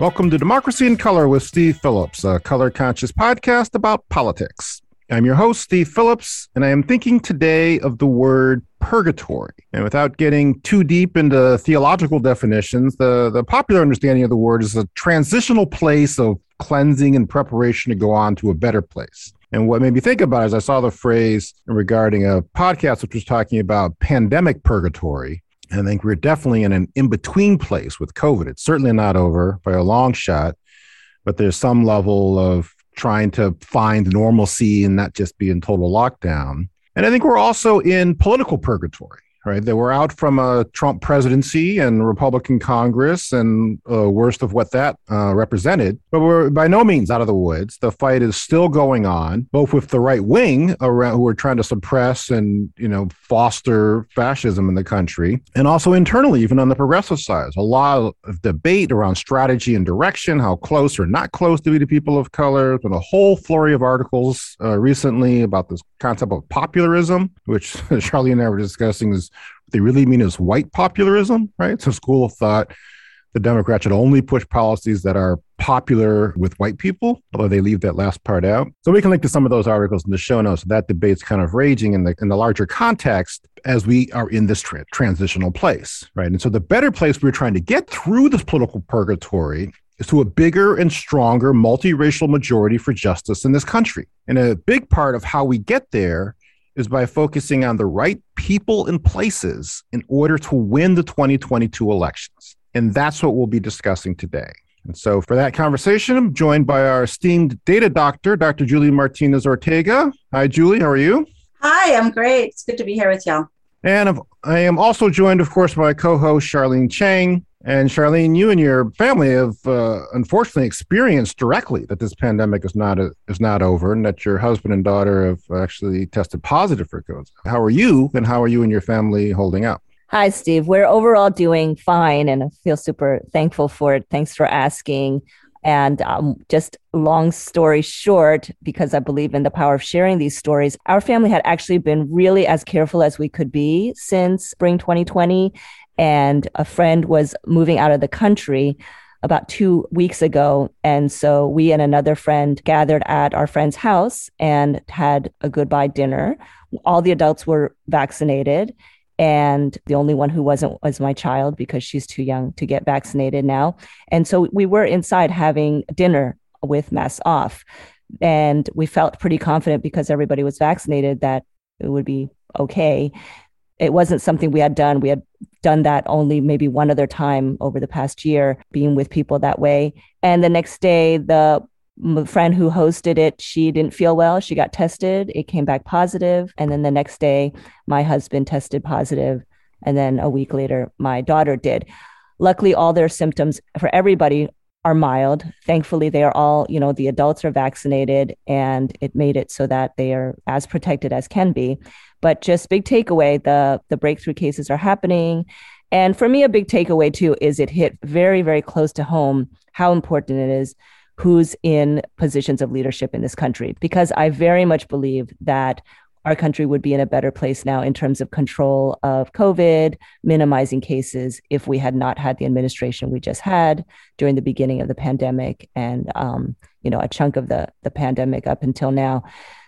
Welcome to Democracy in Color with Steve Phillips, a color conscious podcast about politics. I'm your host, Steve Phillips, and I am thinking today of the word purgatory. And without getting too deep into theological definitions, the, the popular understanding of the word is a transitional place of cleansing and preparation to go on to a better place. And what made me think about it is I saw the phrase regarding a podcast which was talking about pandemic purgatory. I think we're definitely in an in between place with COVID. It's certainly not over by a long shot, but there's some level of trying to find normalcy and not just be in total lockdown. And I think we're also in political purgatory right? They were out from a Trump presidency and Republican Congress, and uh, worst of what that uh, represented. But we're by no means out of the woods. The fight is still going on, both with the right wing around who are trying to suppress and you know foster fascism in the country, and also internally, even on the progressive side, a lot of debate around strategy and direction, how close or not close to be to people of color. There's a whole flurry of articles uh, recently about this concept of popularism, which Charlie and I were discussing is they really mean is white popularism, right? So school of thought the Democrats should only push policies that are popular with white people, although they leave that last part out. So we can link to some of those articles in the show notes. That debate's kind of raging in the in the larger context as we are in this tra- transitional place, right? And so the better place we're trying to get through this political purgatory is to a bigger and stronger multiracial majority for justice in this country. And a big part of how we get there is by focusing on the right people and places in order to win the 2022 elections. And that's what we'll be discussing today. And so for that conversation, I'm joined by our esteemed data doctor, Dr. Julie Martinez Ortega. Hi, Julie. How are you? Hi, I'm great. It's good to be here with y'all. And I am also joined, of course, by my co host, Charlene Chang. And Charlene, you and your family have uh, unfortunately experienced directly that this pandemic is not a, is not over, and that your husband and daughter have actually tested positive for COVID. How are you, and how are you and your family holding up? Hi, Steve. We're overall doing fine, and I feel super thankful for it. Thanks for asking. And um, just long story short, because I believe in the power of sharing these stories, our family had actually been really as careful as we could be since spring 2020 and a friend was moving out of the country about two weeks ago. And so we and another friend gathered at our friend's house and had a goodbye dinner. All the adults were vaccinated. And the only one who wasn't was my child because she's too young to get vaccinated now. And so we were inside having dinner with masks off. And we felt pretty confident because everybody was vaccinated that it would be okay it wasn't something we had done. We had done that only maybe one other time over the past year, being with people that way. And the next day, the friend who hosted it, she didn't feel well. She got tested. It came back positive. And then the next day, my husband tested positive. And then a week later, my daughter did. Luckily, all their symptoms for everybody are mild. Thankfully, they are all, you know, the adults are vaccinated and it made it so that they are as protected as can be. But just big takeaway, the the breakthrough cases are happening. And for me, a big takeaway too is it hit very, very close to home how important it is who's in positions of leadership in this country. Because I very much believe that our country would be in a better place now in terms of control of COVID, minimizing cases if we had not had the administration we just had during the beginning of the pandemic and um, you know a chunk of the the pandemic up until now.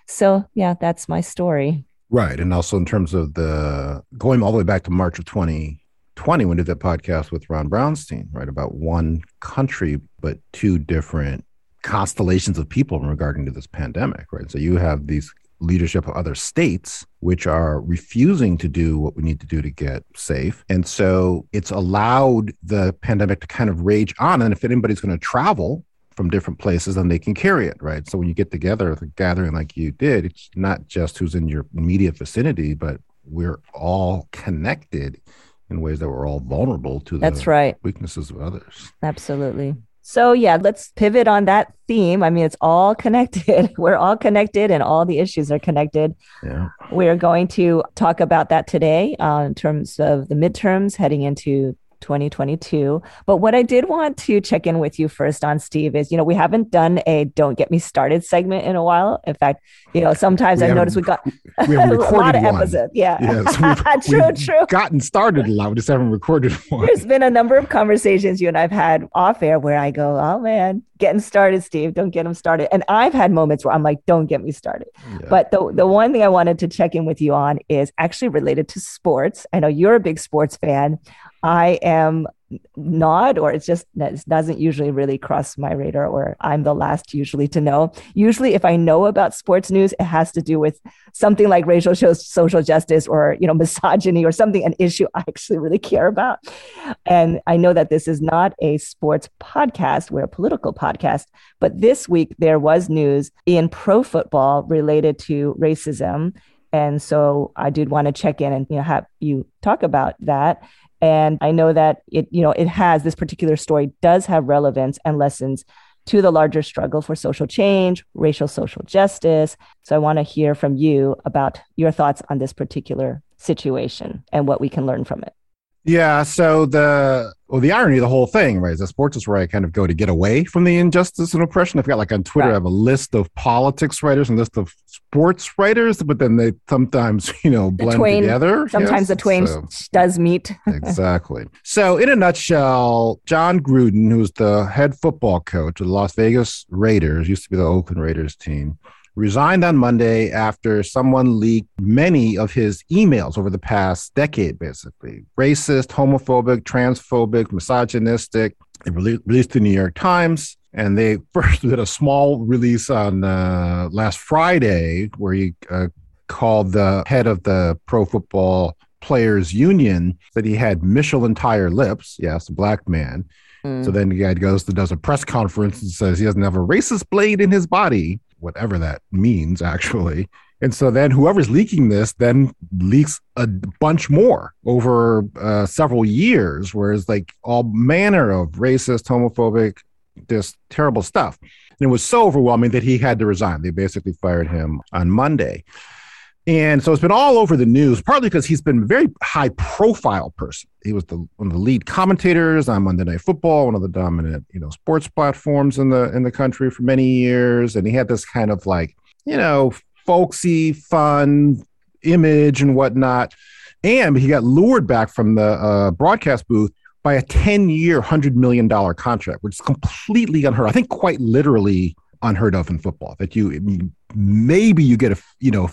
So yeah, that's my story. Right. And also in terms of the going all the way back to March of 2020, when did that podcast with Ron Brownstein, right, about one country, but two different constellations of people regarding to this pandemic, right? So you have these leadership of other states which are refusing to do what we need to do to get safe. And so it's allowed the pandemic to kind of rage on. And if anybody's going to travel, from different places and they can carry it, right? So when you get together, a gathering like you did, it's not just who's in your immediate vicinity, but we're all connected in ways that we're all vulnerable to That's right. weaknesses of others. Absolutely. So yeah, let's pivot on that theme. I mean, it's all connected. We're all connected, and all the issues are connected. Yeah. We're going to talk about that today uh, in terms of the midterms heading into 2022. But what I did want to check in with you first on, Steve, is you know, we haven't done a don't get me started segment in a while. In fact, you know, sometimes I've noticed we got we a lot of episodes. Yeah. Yes, we've, true, we've true. Gotten started a lot. We just haven't recorded one. There's been a number of conversations you and I've had off air where I go, oh man, getting started, Steve. Don't get him started. And I've had moments where I'm like, don't get me started. Yeah. But the, the one thing I wanted to check in with you on is actually related to sports. I know you're a big sports fan. I am not, or it's just that it doesn't usually really cross my radar, or I'm the last usually to know. Usually, if I know about sports news, it has to do with something like racial social justice or you know misogyny or something, an issue I actually really care about. And I know that this is not a sports podcast; we're a political podcast. But this week there was news in pro football related to racism. And so I did want to check in and you know have you talk about that and I know that it, you know, it has this particular story does have relevance and lessons to the larger struggle for social change, racial social justice. So I want to hear from you about your thoughts on this particular situation and what we can learn from it. Yeah. So the well, the irony of the whole thing, right, is that sports is where I kind of go to get away from the injustice and oppression. I've got like on Twitter, right. I have a list of politics writers and list of sports writers, but then they sometimes, you know, blend twain, together. Sometimes yes? the twain so, does meet. exactly. So, in a nutshell, Jon Gruden, who's the head football coach of the Las Vegas Raiders, used to be the Oakland Raiders team resigned on Monday after someone leaked many of his emails over the past decade, basically racist, homophobic, transphobic, misogynistic. They released the New York Times. And they first did a small release on uh, last Friday where he uh, called the head of the Pro Football Players Union that he had Michelin tire lips. Yes, a black man. Mm. So then the guy goes and does a press conference and says he doesn't have a racist blade in his body whatever that means actually. And so then whoever's leaking this then leaks a bunch more over uh, several years, whereas like all manner of racist, homophobic, this terrible stuff. And it was so overwhelming that he had to resign. They basically fired him on Monday. And so it's been all over the news, partly because he's been a very high profile person. He was the, one of the lead commentators on Monday Night Football, one of the dominant, you know, sports platforms in the in the country for many years. And he had this kind of like, you know, folksy, fun image and whatnot. And he got lured back from the uh, broadcast booth by a 10 year, $100 million contract, which is completely unheard. I think quite literally unheard of in football that you maybe you get a, you know,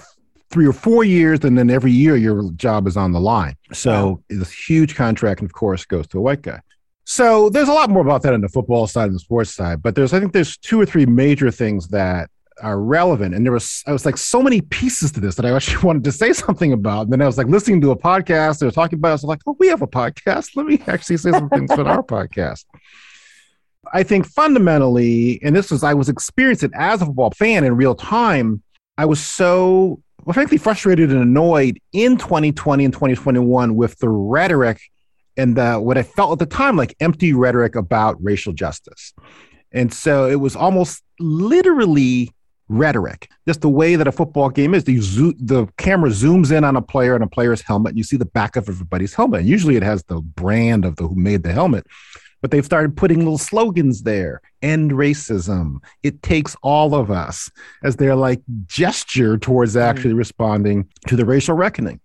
three or four years, and then every year your job is on the line. So wow. this huge contract, and of course, goes to a white guy. So there's a lot more about that on the football side and the sports side, but there's I think there's two or three major things that are relevant. And there was I was like so many pieces to this that I actually wanted to say something about. And then I was like listening to a podcast, they were talking about it. I was like, oh, we have a podcast. Let me actually say something for our podcast. I think fundamentally, and this was I was experiencing as a football fan in real time. I was so well, frankly frustrated and annoyed in 2020 and 2021 with the rhetoric and the, what I felt at the time like empty rhetoric about racial justice. And so it was almost literally rhetoric, just the way that a football game is. The, zo- the camera zooms in on a player and a player's helmet, and you see the back of everybody's helmet. And usually it has the brand of the who made the helmet but they've started putting little slogans there end racism. It takes all of us as their like gesture towards mm-hmm. actually responding to the racial reckoning.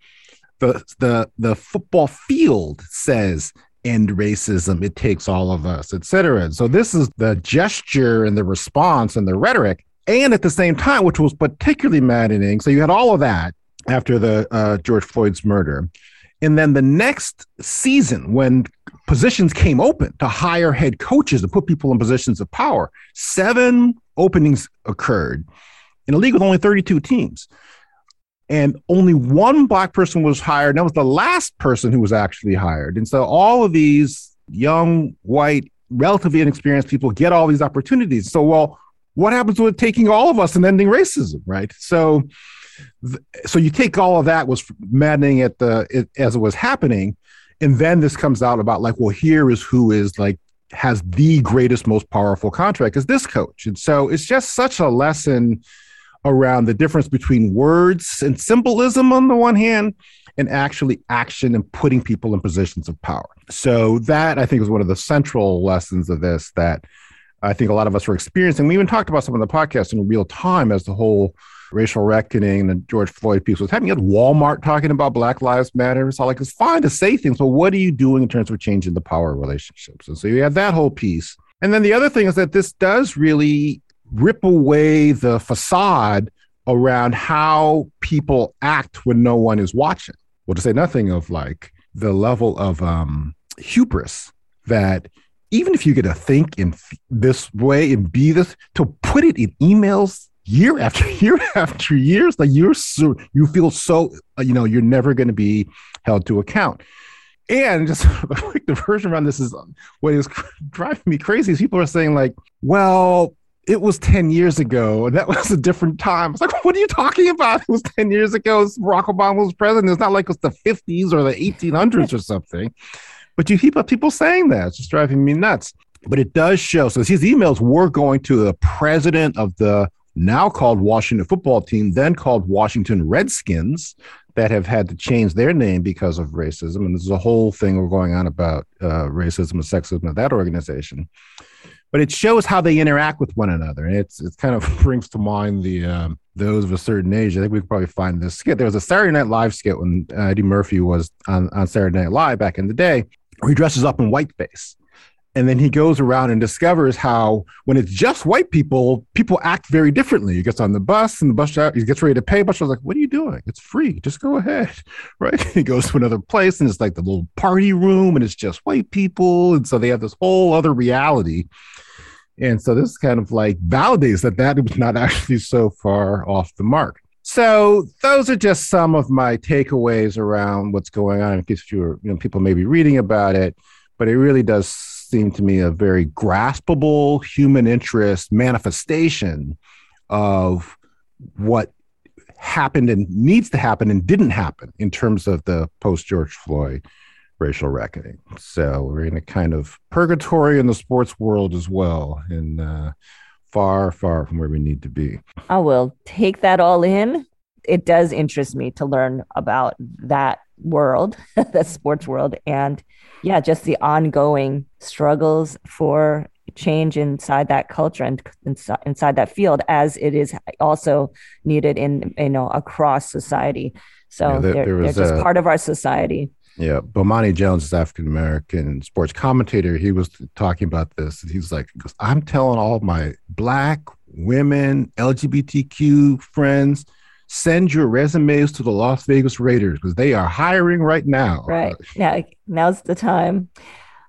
The the the football field says end racism. It takes all of us etc so this is the gesture and the response and the rhetoric and at the same time which was particularly maddening so you had all of that after the uh, george floyd's murder and then the next season, when positions came open to hire head coaches to put people in positions of power, seven openings occurred in a league with only 32 teams. And only one black person was hired. And that was the last person who was actually hired. And so all of these young, white, relatively inexperienced people get all these opportunities. So, well, what happens with taking all of us and ending racism, right? So, so you take all of that was maddening at the it, as it was happening and then this comes out about like well here is who is like has the greatest most powerful contract is this coach and so it's just such a lesson around the difference between words and symbolism on the one hand and actually action and putting people in positions of power. So that I think is one of the central lessons of this that I think a lot of us were experiencing. We even talked about some of the podcasts in real time as the whole racial reckoning, the George Floyd piece was happening. You had Walmart talking about Black Lives Matter. It's all like it's fine to say things, but what are you doing in terms of changing the power relationships? And so you have that whole piece. And then the other thing is that this does really rip away the facade around how people act when no one is watching. Well, to say nothing of like the level of um, hubris that even if you get to think in this way and be this, to put it in emails year after year after years, like you're so you feel so uh, you know you're never going to be held to account. And just the version around this is what is driving me crazy is people are saying like, well, it was 10 years ago and that was a different time. It's like, what are you talking about? It was 10 years ago. Barack Obama was president. It's not like it's the 50s or the 1800s or something. But you keep up people saying that. It's just driving me nuts. But it does show. So these emails were going to the president of the now called Washington football team, then called Washington Redskins, that have had to change their name because of racism. And there's a whole thing going on about uh, racism and sexism at that organization. But it shows how they interact with one another. And it's it kind of brings to mind the um, those of a certain age. I think we could probably find this skit. There was a Saturday Night Live skit when uh, Eddie Murphy was on, on Saturday Night Live back in the day, where he dresses up in whiteface and then he goes around and discovers how when it's just white people people act very differently. He gets on the bus and the bus driver he gets ready to pay. Bus driver's like what are you doing? It's free. Just go ahead. Right? He goes to another place and it's like the little party room and it's just white people. And so they have this whole other reality. And so this kind of like validates that that was not actually so far off the mark. So those are just some of my takeaways around what's going on in case you you know people may be reading about it. But it really does seemed to me a very graspable human interest manifestation of what happened and needs to happen and didn't happen in terms of the post George Floyd racial reckoning. So we're in a kind of purgatory in the sports world as well, and uh, far, far from where we need to be. I will take that all in. It does interest me to learn about that world, the sports world, and yeah, just the ongoing struggles for change inside that culture and inside, inside that field as it is also needed in you know across society. So yeah, there, they're, there they're just a, part of our society. Yeah bomani jones is african american sports commentator. He was talking about this. He's like i'm telling all my black women lgbtq friends send your resumes to the Las Vegas Raiders because they are hiring right now. Right. Yeah. Now's the time.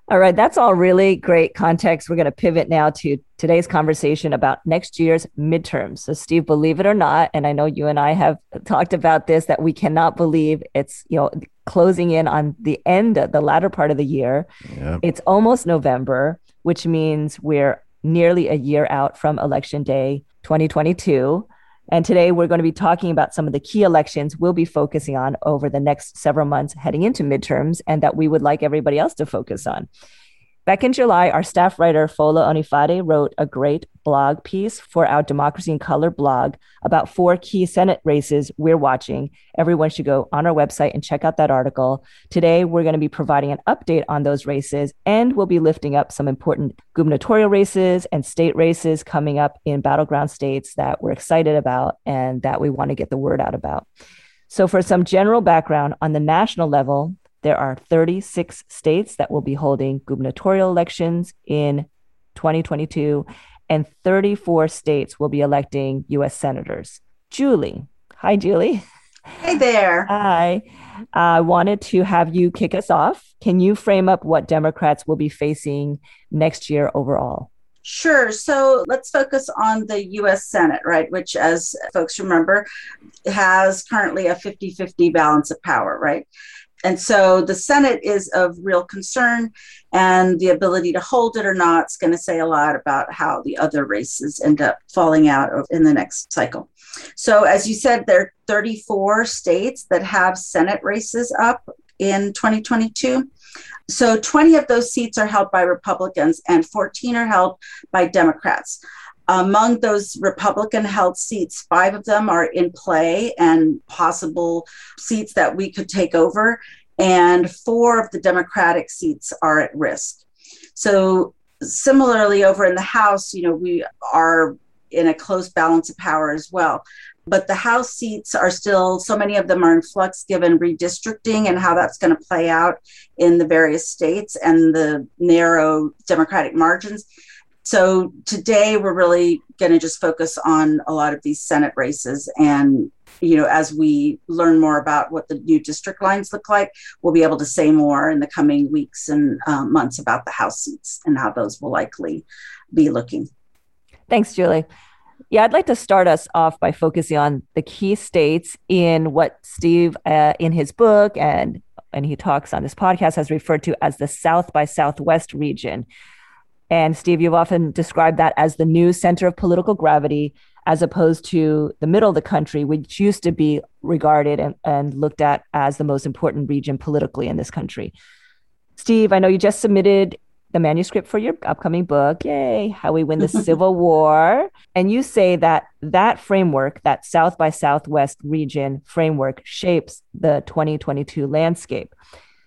All right. That's all really great context. We're going to pivot now to today's conversation about next year's midterms. So, Steve, believe it or not, and I know you and I have talked about this, that we cannot believe it's, you know, closing in on the end, of the latter part of the year. Yep. It's almost November, which means we're nearly a year out from election day 2022. And today we're going to be talking about some of the key elections we'll be focusing on over the next several months heading into midterms and that we would like everybody else to focus on. Back in July, our staff writer Fola Onifade wrote a great blog piece for our Democracy in Color blog about four key Senate races we're watching. Everyone should go on our website and check out that article. Today, we're going to be providing an update on those races, and we'll be lifting up some important gubernatorial races and state races coming up in battleground states that we're excited about and that we want to get the word out about. So, for some general background on the national level, there are 36 states that will be holding gubernatorial elections in 2022, and 34 states will be electing U.S. senators. Julie. Hi, Julie. Hey there. Hi. I wanted to have you kick us off. Can you frame up what Democrats will be facing next year overall? Sure. So let's focus on the US Senate, right? Which, as folks remember, has currently a 50 50 balance of power, right? And so the Senate is of real concern, and the ability to hold it or not is going to say a lot about how the other races end up falling out in the next cycle. So, as you said, there are 34 states that have Senate races up in 2022. So, 20 of those seats are held by Republicans, and 14 are held by Democrats. Among those Republican held seats, five of them are in play and possible seats that we could take over, and four of the Democratic seats are at risk. So, similarly, over in the House, you know, we are in a close balance of power as well. But the House seats are still, so many of them are in flux given redistricting and how that's going to play out in the various states and the narrow Democratic margins. So today we're really going to just focus on a lot of these Senate races. And, you know, as we learn more about what the new district lines look like, we'll be able to say more in the coming weeks and uh, months about the House seats and how those will likely be looking. Thanks, Julie. Yeah, I'd like to start us off by focusing on the key states in what Steve, uh, in his book and and he talks on this podcast, has referred to as the South by Southwest region. And Steve, you've often described that as the new center of political gravity, as opposed to the middle of the country, which used to be regarded and, and looked at as the most important region politically in this country. Steve, I know you just submitted the manuscript for your upcoming book. Yay, How We Win the Civil War. And you say that that framework, that South by Southwest region framework, shapes the 2022 landscape.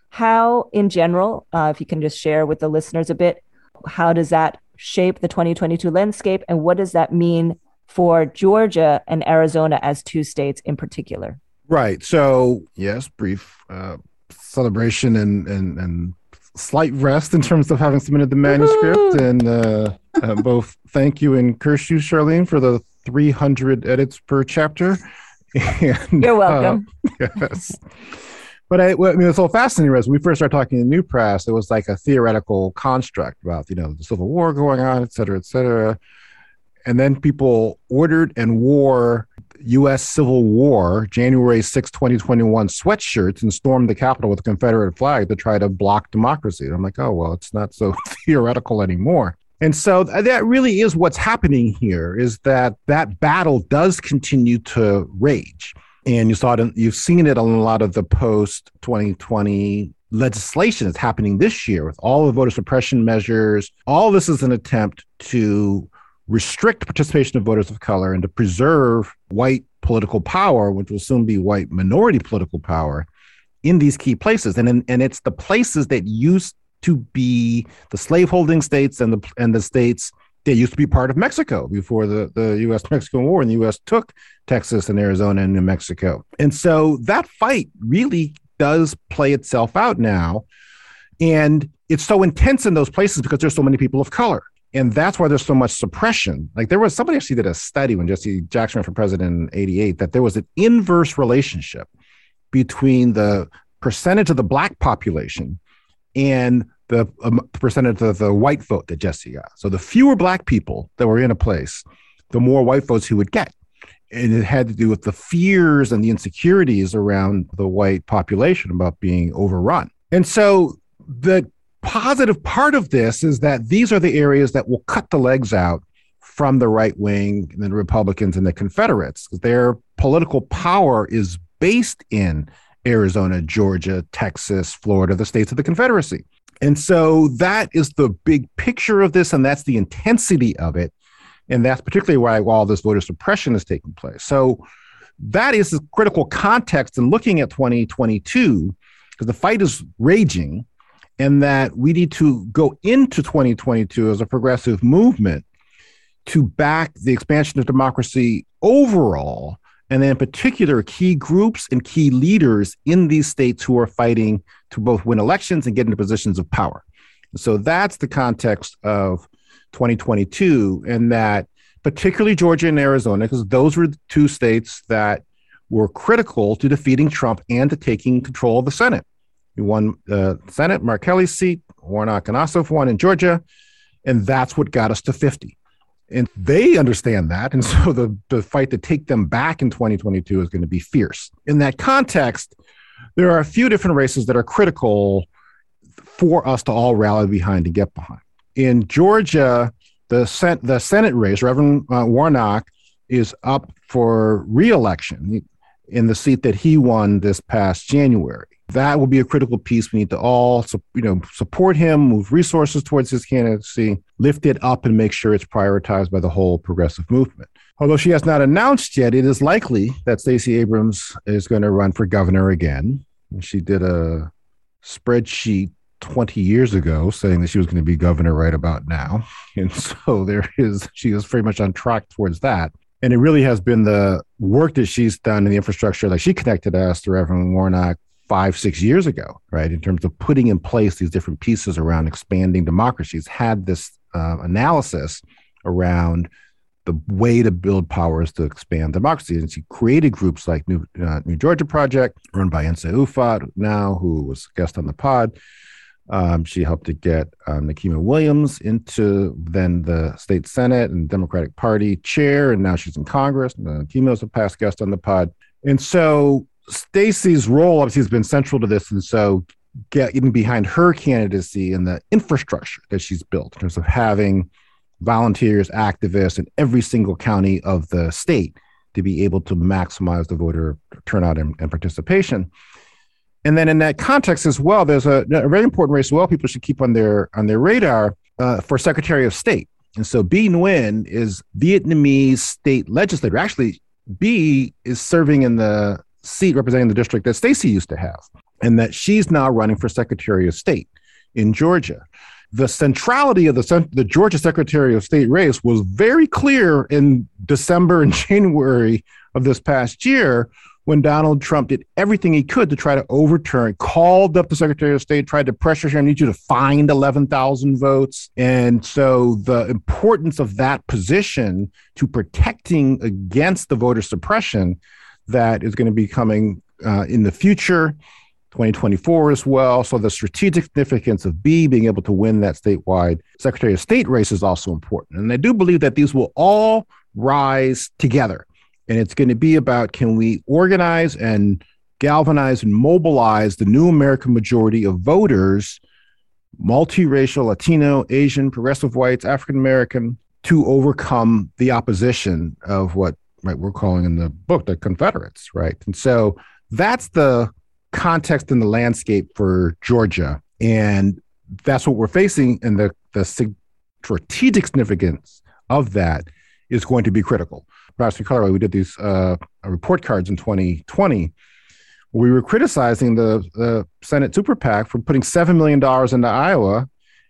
How, in general, uh, if you can just share with the listeners a bit, how does that shape the 2022 landscape? And what does that mean for Georgia and Arizona as two states in particular? Right. So, yes, brief uh, celebration and, and, and slight rest in terms of having submitted the manuscript. Woo-hoo! And uh, uh, both thank you and curse you, Charlene, for the 300 edits per chapter. And, You're welcome. Uh, yes. But I, I mean, it's so fascinating. As we first started talking in the New Press, it was like a theoretical construct about, you know, the Civil War going on, et cetera, et cetera. And then people ordered and wore U.S. Civil War, January 6, 2021 sweatshirts and stormed the Capitol with a Confederate flag to try to block democracy. And I'm like, oh, well, it's not so theoretical anymore. And so that really is what's happening here is that that battle does continue to rage. And you saw it, in, you've seen it on a lot of the post 2020 legislation that's happening this year with all the voter suppression measures. All this is an attempt to restrict participation of voters of color and to preserve white political power, which will soon be white minority political power, in these key places. And in, and it's the places that used to be the slaveholding states and the and the states that used to be part of Mexico before the, the US Mexican War and the US took Texas and Arizona and New Mexico. And so that fight really does play itself out now. And it's so intense in those places because there's so many people of color and that's why there's so much suppression. Like there was somebody actually did a study when Jesse Jackson ran for president in '88 that there was an inverse relationship between the percentage of the black population and the um, percentage of the white vote that Jesse got. So the fewer black people that were in a place, the more white votes he would get. And it had to do with the fears and the insecurities around the white population about being overrun. And so the positive part of this is that these are the areas that will cut the legs out from the right wing and the Republicans and the Confederates. Their political power is based in Arizona, Georgia, Texas, Florida, the states of the Confederacy. And so that is the big picture of this, and that's the intensity of it. And that's particularly why all this voter suppression is taking place. So that is the critical context in looking at 2022, because the fight is raging and that we need to go into 2022 as a progressive movement to back the expansion of democracy overall, and then in particular, key groups and key leaders in these states who are fighting to both win elections and get into positions of power. So that's the context of 2022, and that particularly Georgia and Arizona, because those were the two states that were critical to defeating Trump and to taking control of the Senate. He won the Senate, Mark Kelly's seat, Warnock and Ossoff won in Georgia, and that's what got us to 50. And they understand that. And so the, the fight to take them back in 2022 is going to be fierce. In that context, there are a few different races that are critical for us to all rally behind and get behind. In Georgia, the, Sen- the Senate race, Reverend uh, Warnock is up for reelection in the seat that he won this past January. That will be a critical piece. We need to all, you know, support him, move resources towards his candidacy, lift it up, and make sure it's prioritized by the whole progressive movement. Although she has not announced yet, it is likely that Stacey Abrams is going to run for governor again. She did a spreadsheet 20 years ago saying that she was going to be governor right about now. And so there is, she is very much on track towards that. And it really has been the work that she's done in the infrastructure, like she connected us to Reverend Warnock five, six years ago, right? In terms of putting in place these different pieces around expanding democracies, had this uh, analysis around the way to build power is to expand democracy. And she created groups like New, uh, New Georgia Project, run by Nsé Ufot now, who was guest on the pod. Um, she helped to get um, Nikema Williams into then the state senate and Democratic Party chair, and now she's in Congress. Was a past guest on the pod, and so Stacey's role obviously has been central to this, and so getting behind her candidacy and the infrastructure that she's built in terms of having volunteers, activists in every single county of the state to be able to maximize the voter turnout and, and participation. And then in that context as well, there's a, a, very important race as well people should keep on their on their radar uh, for Secretary of State. And so Bee Nguyen is Vietnamese state legislator. Actually, Bee is serving in the seat representing the district that Stacey used to have, and that she's now running for Secretary of State in Georgia the centrality of the, the Georgia Secretary of State race was very clear in December and January of this past year when Donald Trump did everything he could to try to overturn, called up the Secretary of State, tried to pressure him, I need you to find 11,000 votes. And so the importance of that position to protecting against the voter suppression that is going to be coming uh, in the future 2024 as well. So the strategic significance of Bee being able to win that statewide Secretary of State race is also important. And I do believe that these will all rise together. And it's going to be about can we organize and galvanize and mobilize the new American majority of voters, multiracial, Latino, Asian, progressive whites, African American, to overcome the opposition of what right, we're calling in the book the Confederates, right? And so that's the context in the landscape for Georgia. And that's what we're facing. And the, the strategic significance of that is going to be critical. Perhaps in Colorado, we did these uh, report cards in 2020. We were criticizing the, the Senate Super PAC for putting $7 million into Iowa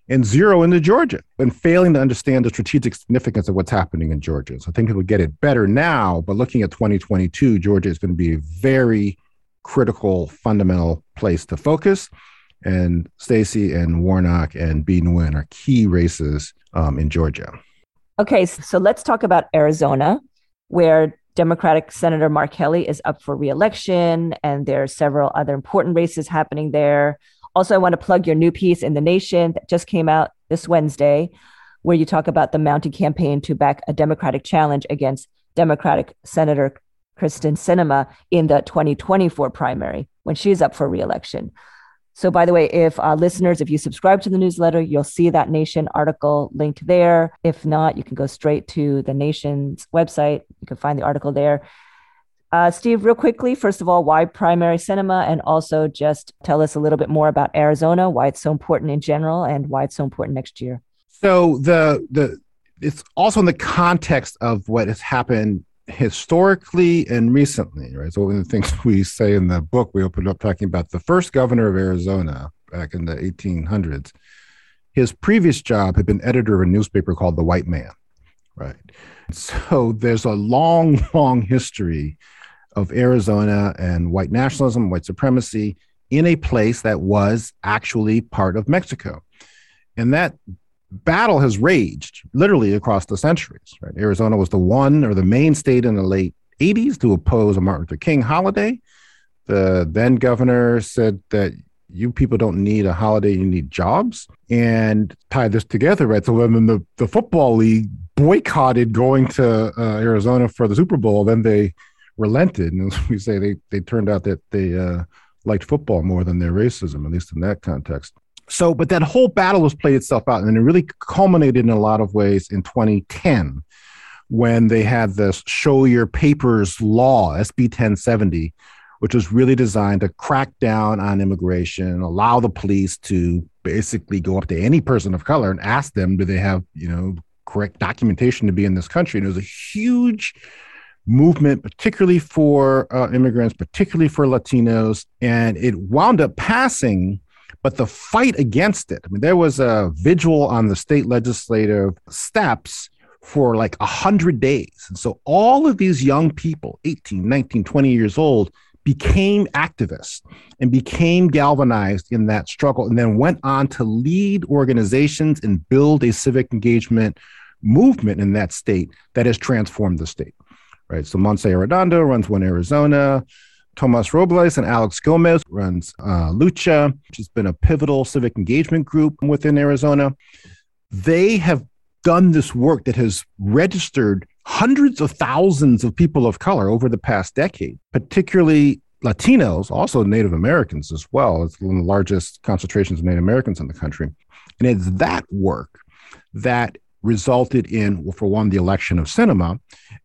and zero into Georgia and failing to understand the strategic significance of what's happening in Georgia. So I think people get it better now, but looking at 2022, Georgia is going to be a very critical, fundamental place to focus. And Stacey and Warnock and Bee Nguyen are key races um, in Georgia. Okay, so let's talk about Arizona, where Democratic Senator Mark Kelly is up for reelection, and there are several other important races happening there. Also, I want to plug your new piece in The Nation that just came out this Wednesday, where you talk about the mounting campaign to back a Democratic challenge against Democratic Senator Kyrsten Sinema in the 2024 primary when she's up for reelection. So, by the way, if uh, listeners, if you subscribe to the newsletter, you'll see that Nation article linked there. If not, you can go straight to the Nation's website. You can find the article there. Uh, Steve, real quickly, first of all, why primary Sinema? And also just tell us a little bit more about Arizona, why it's so important in general, and why it's so important next year. So, the, the, it's also in the context of what has happened historically and recently, right? So one of the things we say in the book, we opened up talking about the first governor of Arizona back in the 1800s. His previous job had been editor of a newspaper called The White Man, right? So there's a long, long history of Arizona and white nationalism, white supremacy in a place that was actually part of Mexico. And that battle has raged literally across the centuries. Right? Arizona was the one or the main state in the late 80s to oppose a Martin Luther King holiday. The then governor said that you people don't need a holiday, you need jobs, and tie this together, right? So when the, the football league boycotted going to uh, Arizona for the Super Bowl, then they relented. And as we say, they, they turned out that they uh, liked football more than their racism, at least in that context so, but that whole battle was played itself out, and it really culminated in a lot of ways in 2010 when they had this show your papers law, SB 1070, which was really designed to crack down on immigration, allow the police to basically go up to any person of color and ask them, do they have, you know, correct documentation to be in this country? And it was a huge movement, particularly for uh, immigrants, particularly for Latinos. And it wound up passing, but the fight against it, I mean, there was a vigil on the state legislative steps for like 100 days. And so all of these young people, 18, 19, 20 years old, became activists and became galvanized in that struggle and then went on to lead organizations and build a civic engagement movement in that state that has transformed the state right so Montse Arredondo runs one arizona tomas robles and alex gomez runs uh, lucha which has been a pivotal civic engagement group within arizona they have done this work that has registered hundreds of thousands of people of color over the past decade, particularly Latinos, also Native Americans as well. It's one of the largest concentrations of Native Americans in the country. And it's that work that resulted in, well, for one, the election of Sinema,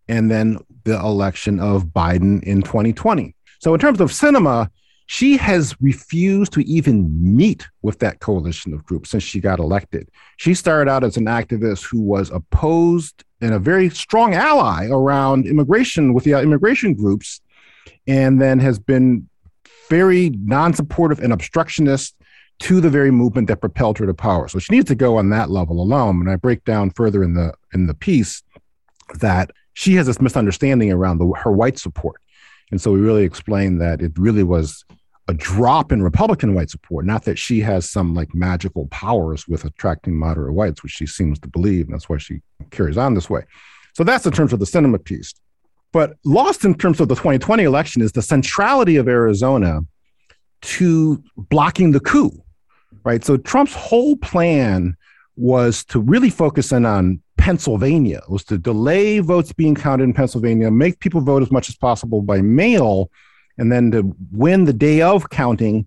and then the election of Biden in 2020. So, in terms of Sinema, she has refused to even meet with that coalition of groups since she got elected. She started out as an activist who was opposed and a very strong ally around immigration with the immigration groups, and then has been very non supportive and obstructionist to the very movement that propelled her to power. So she needs to go on that level alone. And I break down further in the in the piece that she has this misunderstanding around the, her white support. And so we really explain that it really was a drop in Republican white support. Not that she has some like magical powers with attracting moderate whites, which she seems to believe. And that's why she carries on this way. So that's in terms of the Sinema piece. But lost in terms of the 2020 election is the centrality of Arizona to blocking the coup, right? So Trump's whole plan was to really focus in on Pennsylvania, was to delay votes being counted in Pennsylvania, make people vote as much as possible by mail, and then to win the day of counting,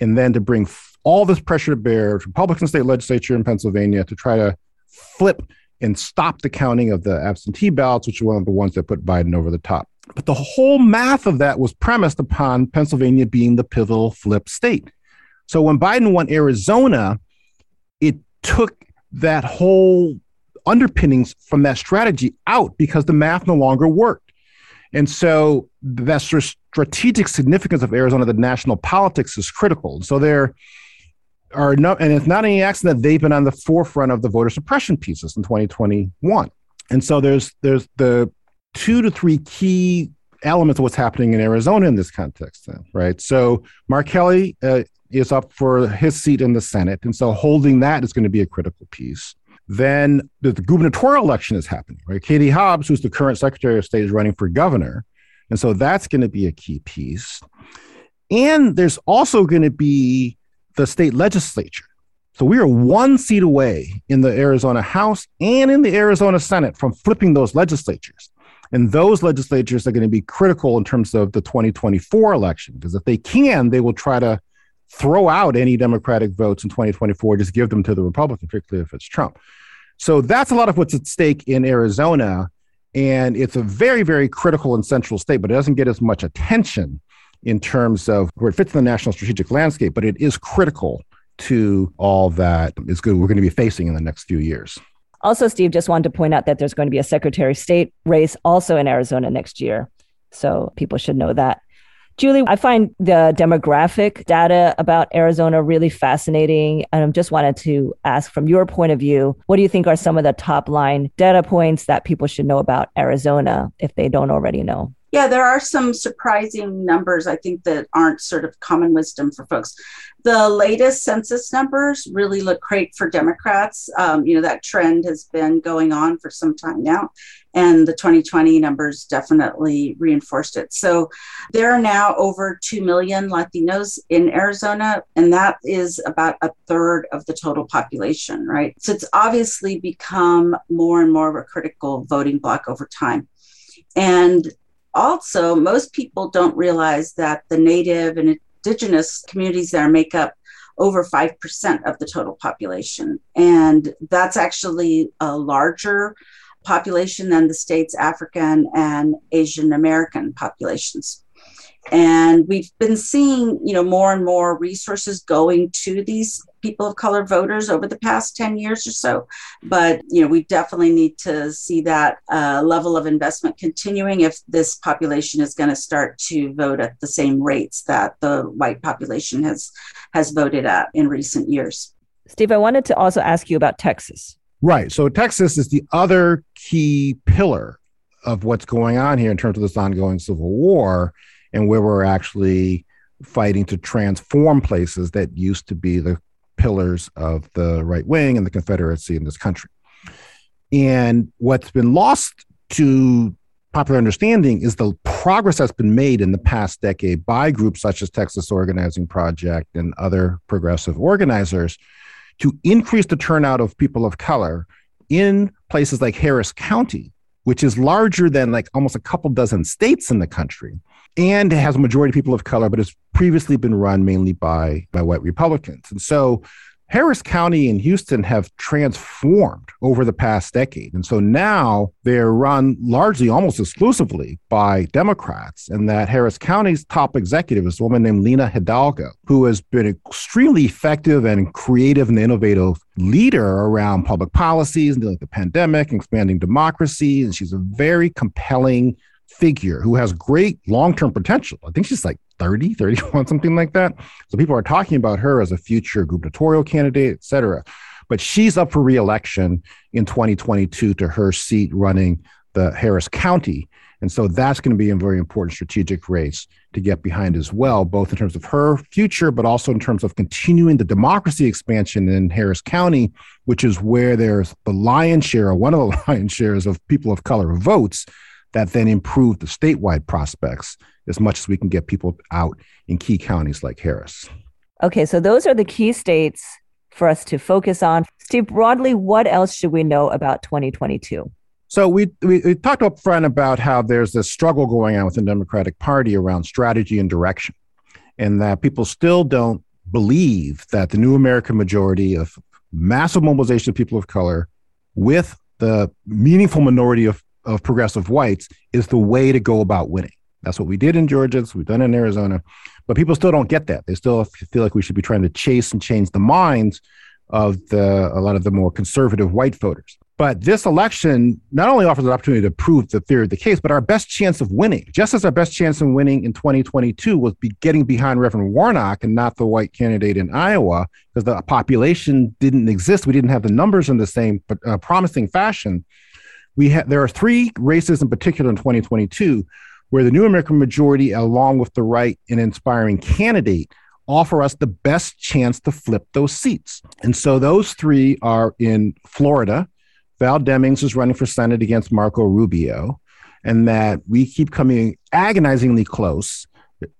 and then to bring all this pressure to bear, Republican state legislature in Pennsylvania to try to flip and stop the counting of the absentee ballots, which are one of the ones that put Biden over the top. But the whole math of that was premised upon Pennsylvania being the pivotal flip state. So when Biden won Arizona, it took that whole underpinnings from that strategy out because the math no longer worked. And so that strategic significance of Arizona, the national politics is critical. So there are no, and it's not any accident that they've been on the forefront of the voter suppression pieces in 2021. And so there's there's the two to three key elements of what's happening in Arizona in this context, then, right? So Mark Kelly uh, is up for his seat in the Senate, and so holding that is going to be a critical piece. Then the, the gubernatorial election is happening, right? Katie Hobbs, who's the current Secretary of State, is running for governor, and so that's going to be a key piece. And there's also going to be the state legislature. So we are one seat away in the Arizona House and in the Arizona Senate from flipping those legislatures. And those legislatures are going to be critical in terms of the 2024 election, because if they can, they will try to throw out any Democratic votes in 2024, just give them to the Republican, particularly if it's Trump. So that's a lot of what's at stake in Arizona. And it's a very, very critical and central state, but it doesn't get as much attention in terms of where it fits in the national strategic landscape, but it is critical to all that is good we're going to be facing in the next few years. Also, Steve just wanted to point out that there's going to be a Secretary of State race also in Arizona next year. So people should know that. Julie, I find the demographic data about Arizona really fascinating. And I just wanted to ask from your point of view, what do you think are some of the top line data points that people should know about Arizona if they don't already know? Yeah, there are some surprising numbers, I think, that aren't sort of common wisdom for folks. The latest census numbers really look great for Democrats. Um, you know, that trend has been going on for some time now, and the 2020 numbers definitely reinforced it. So there are now over 2 million Latinos in Arizona, and that is about a third of the total population, right? So it's obviously become more and more of a critical voting bloc over time. And also, most people don't realize that the native and indigenous communities there make up over 5% of the total population. And that's actually a larger population than the state's African and Asian American populations. And we've been seeing, you know, more and more resources going to these people of color voters over the past 10 years or so. But, you know, we definitely need to see that uh, level of investment continuing if this population is going to start to vote at the same rates that the white population has has voted at in recent years. Steve, I wanted to also ask you about Texas. Right. So Texas is the other key pillar of what's going on here in terms of this ongoing civil war and where we're actually fighting to transform places that used to be the pillars of the right wing and the Confederacy in this country. And what's been lost to popular understanding is the progress that's been made in the past decade by groups such as Texas Organizing Project and other progressive organizers to increase the turnout of people of color in places like Harris County, which is larger than like almost a couple dozen states in the country and it has a majority of people of color, but it's previously been run mainly by, by white Republicans. And so Harris County and Houston have transformed over the past decade. And so now they're run largely, almost exclusively by Democrats. And that Harris County's top executive is a woman named Lina Hidalgo, who has been extremely effective and creative and innovative leader around public policies, dealing with the pandemic, expanding democracy. And she's a very compelling figure who has great long-term potential. I think she's like 30, 31, something like that. So people are talking about her as a future gubernatorial candidate, et cetera. But she's up for reelection in 2022 to her seat running the Harris County. And so that's going to be a very important strategic race to get behind as well, both in terms of her future, but also in terms of continuing the democracy expansion in Harris County, which is where there's the lion's share, or one of the lion's shares of people of color votes that then improve the statewide prospects as much as we can get people out in key counties like Harris. Okay, so those are the key states for us to focus on. Steve, broadly, what else should we know about 2022? So we, we, we talked up front about how there's this struggle going on within the Democratic Party around strategy and direction, and that people still don't believe that the new American majority of massive mobilization of people of color with the meaningful minority of of progressive whites is the way to go about winning. That's what we did in Georgia. That's we've done in Arizona. But people still don't get that. They still feel like we should be trying to chase and change the minds of the a lot of the more conservative white voters. But this election not only offers an opportunity to prove the theory of the case, but our best chance of winning, just as our best chance of winning in 2022 was be getting behind Reverend Warnock and not the white candidate in Iowa, because the population didn't exist. We didn't have the numbers in the same uh, promising fashion we have there are three races in particular in 2022 where the new American majority, along with the right and inspiring candidate, offer us the best chance to flip those seats. And so those three are in Florida. Val Demings is running for Senate against Marco Rubio, and that we keep coming agonizingly close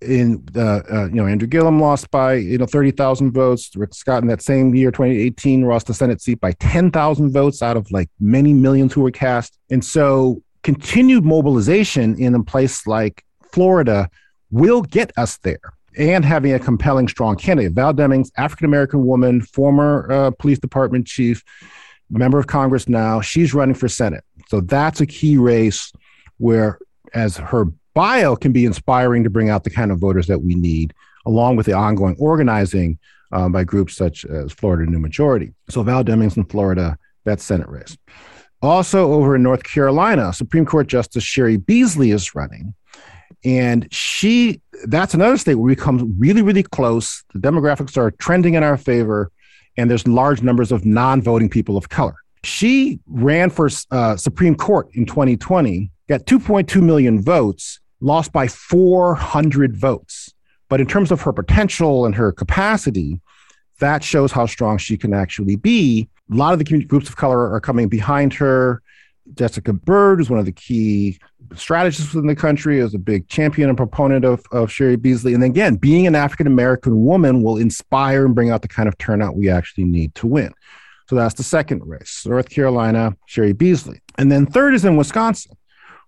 in uh, uh, you know Andrew Gillum lost by you know thirty thousand votes. Rick Scott in that same year, twenty eighteen, lost the Senate seat by ten thousand votes out of like many millions who were cast. And so continued mobilization in a place like Florida will get us there. And having a compelling, strong candidate, Val Demings, African American woman, former uh, police department chief, member of Congress now, she's running for Senate. So that's a key race where, as her bio can be inspiring to bring out the kind of voters that we need, along with the ongoing organizing um, by groups such as Florida New Majority. So Val Demings in Florida, that's Senate race. Also over in North Carolina, Supreme Court Justice Cheri Beasley is running. And she, that's another state where we come really, really close. The demographics are trending in our favor, and there's large numbers of non voting people of color. She ran for uh, Supreme Court in 2020, got 2.2 million votes, lost by 400 votes. But in terms of her potential and her capacity, that shows how strong she can actually be. A lot of the community groups of color are coming behind her. Jessica Byrd is one of the key strategists in the country, is a big champion and proponent of, of Cheri Beasley. And again, being an African American woman will inspire and bring out the kind of turnout we actually need to win. So that's the second race North Carolina, Cheri Beasley. And then third is in Wisconsin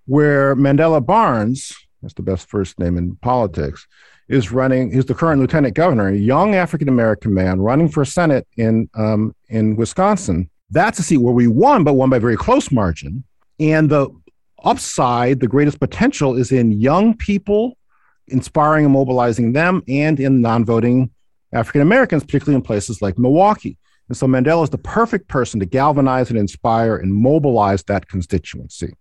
where Mandela Barnes, that's the best first name in politics, is running. He's the current lieutenant governor, a young African American man running for Senate in um, in Wisconsin. That's a seat where we won, but won by a very close margin. And the upside, the greatest potential, is in young people inspiring and mobilizing them and in non voting African Americans, particularly in places like Milwaukee. And so Mandela is the perfect person to galvanize and inspire and mobilize that constituency.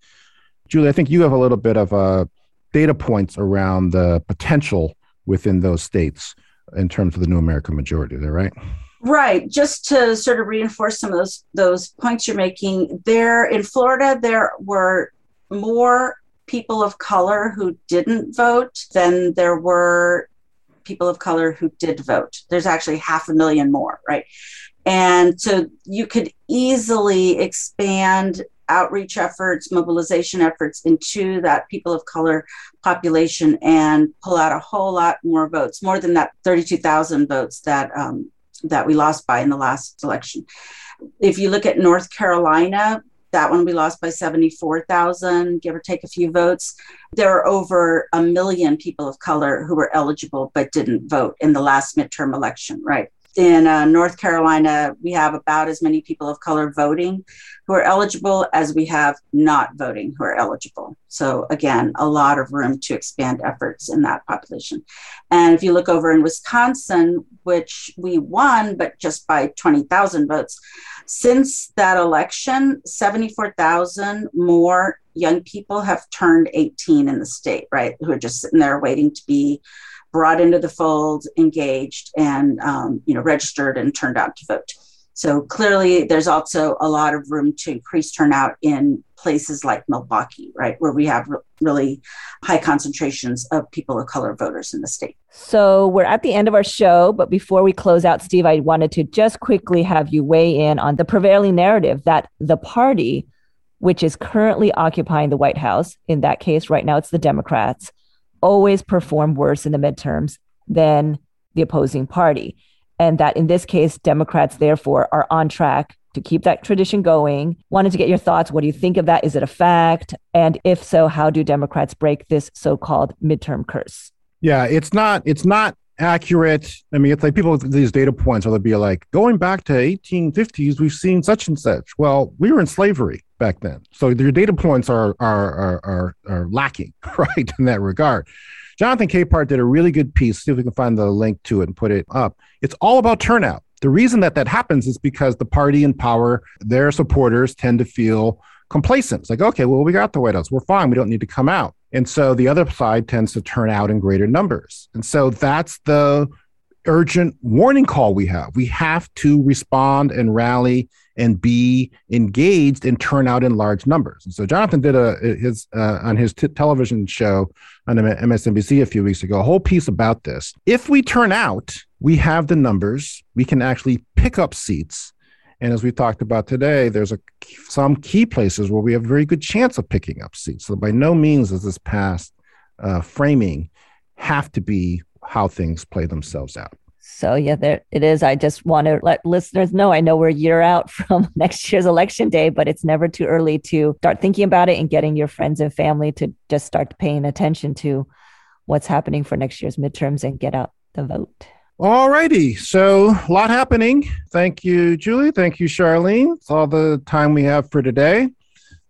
Julie, I think you have a little bit of uh, data points around the potential within those states in terms of the new American majority. Is that right? Right. Just to sort of reinforce some of those those points you're making, there in Florida there were more people of color who didn't vote than there were people of color who did vote. There's actually half a million more, right? And so you could easily expand outreach efforts, mobilization efforts into that people of color population and pull out a whole lot more votes, more than that 32,000 votes that um, that we lost by in the last election. If you look at North Carolina, that one we lost by 74,000, give or take a few votes. There are over a million people of color who were eligible but didn't vote in the last midterm election, right? In uh, North Carolina, we have about as many people of color voting who are eligible as we have not voting who are eligible. So, again, a lot of room to expand efforts in that population. And if you look over in Wisconsin, which we won, but just by 20,000 votes, since that election, 74,000 more young people have turned 18 in the state, right? Who are just sitting there waiting to be brought into the fold, engaged, and um, you know registered and turned out to vote. So clearly, there's also a lot of room to increase turnout in places like Milwaukee, right, where we have re- really high concentrations of people of color voters in the state. So we're at the end of our show, but before we close out, Steve, I wanted to just quickly have you weigh in on the prevailing narrative that the party, which is currently occupying the White House, in that case, right now it's the Democrats, always perform worse in the midterms than the opposing party. And that in this case, Democrats, therefore, are on track to keep that tradition going. Wanted to get your thoughts. What do you think of that? Is it a fact? And if so, how do Democrats break this so called midterm curse? Yeah, it's not, it's not accurate. I mean, it's like people with these data points, or they'll be like, going back to 1850s, we've seen such and such. Well, we were in slavery back then. So your data points are, are, are, are, are lacking, right, in that regard. Jonathan Capehart did a really good piece. See if we can find the link to it and put it up. It's all about turnout. The reason that that happens is because the party in power, their supporters tend to feel complacent. It's like, okay, well, we got the White House. We're fine. We don't need to come out. And so the other side tends to turn out in greater numbers. And so that's the urgent warning call we have. We have to respond and rally and be engaged and turn out in large numbers. And so Jonathan did a his uh, on his t- television show on MSNBC a few weeks ago a whole piece about this. If we turn out, we have the numbers. We can actually pick up seats. And as we talked about today, there's a, some key places where we have a very good chance of picking up seats. So by no means does this past uh, framing have to be how things play themselves out. So yeah, there it is. I just want to let listeners know. I know we're a year out from next year's election day, but it's never too early to start thinking about it and getting your friends and family to just start paying attention to what's happening for next year's midterms and get out the vote. All righty. So a lot happening. Thank you, Julie. Thank you, Charlene. It's all the time we have for today.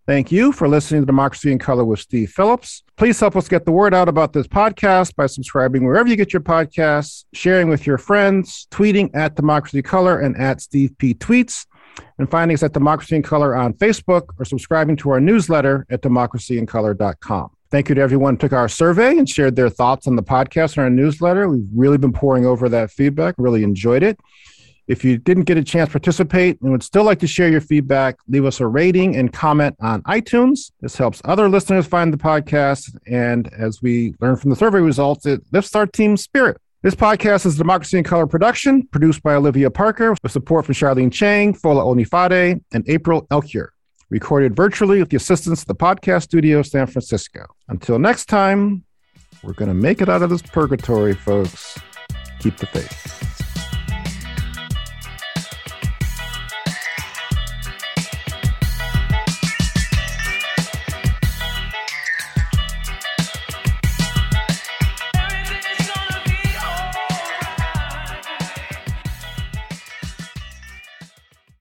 Thank you for listening to Democracy in Color with Steve Phillips. Please help us get the word out about this podcast by subscribing wherever you get your podcasts, sharing with your friends, tweeting at Democracy Color and at Steve P. Tweets, and finding us at Democracy in Color on Facebook or subscribing to our newsletter at democracyincolor.com. Thank you to everyone who took our survey and shared their thoughts on the podcast and our newsletter. We've really been pouring over that feedback, really enjoyed it. If you didn't get a chance to participate and would still like to share your feedback, leave us a rating and comment on iTunes. This helps other listeners find the podcast. And as we learn from the survey results, it lifts our team's spirit. This podcast is Democracy in Color production, produced by Olivia Parker, with support from Charlene Chang, Fola Onifade, and April Elkier. Recorded virtually with the assistance of the podcast studio, San Francisco. Until next time, we're going to make it out of this purgatory, folks. Keep the faith.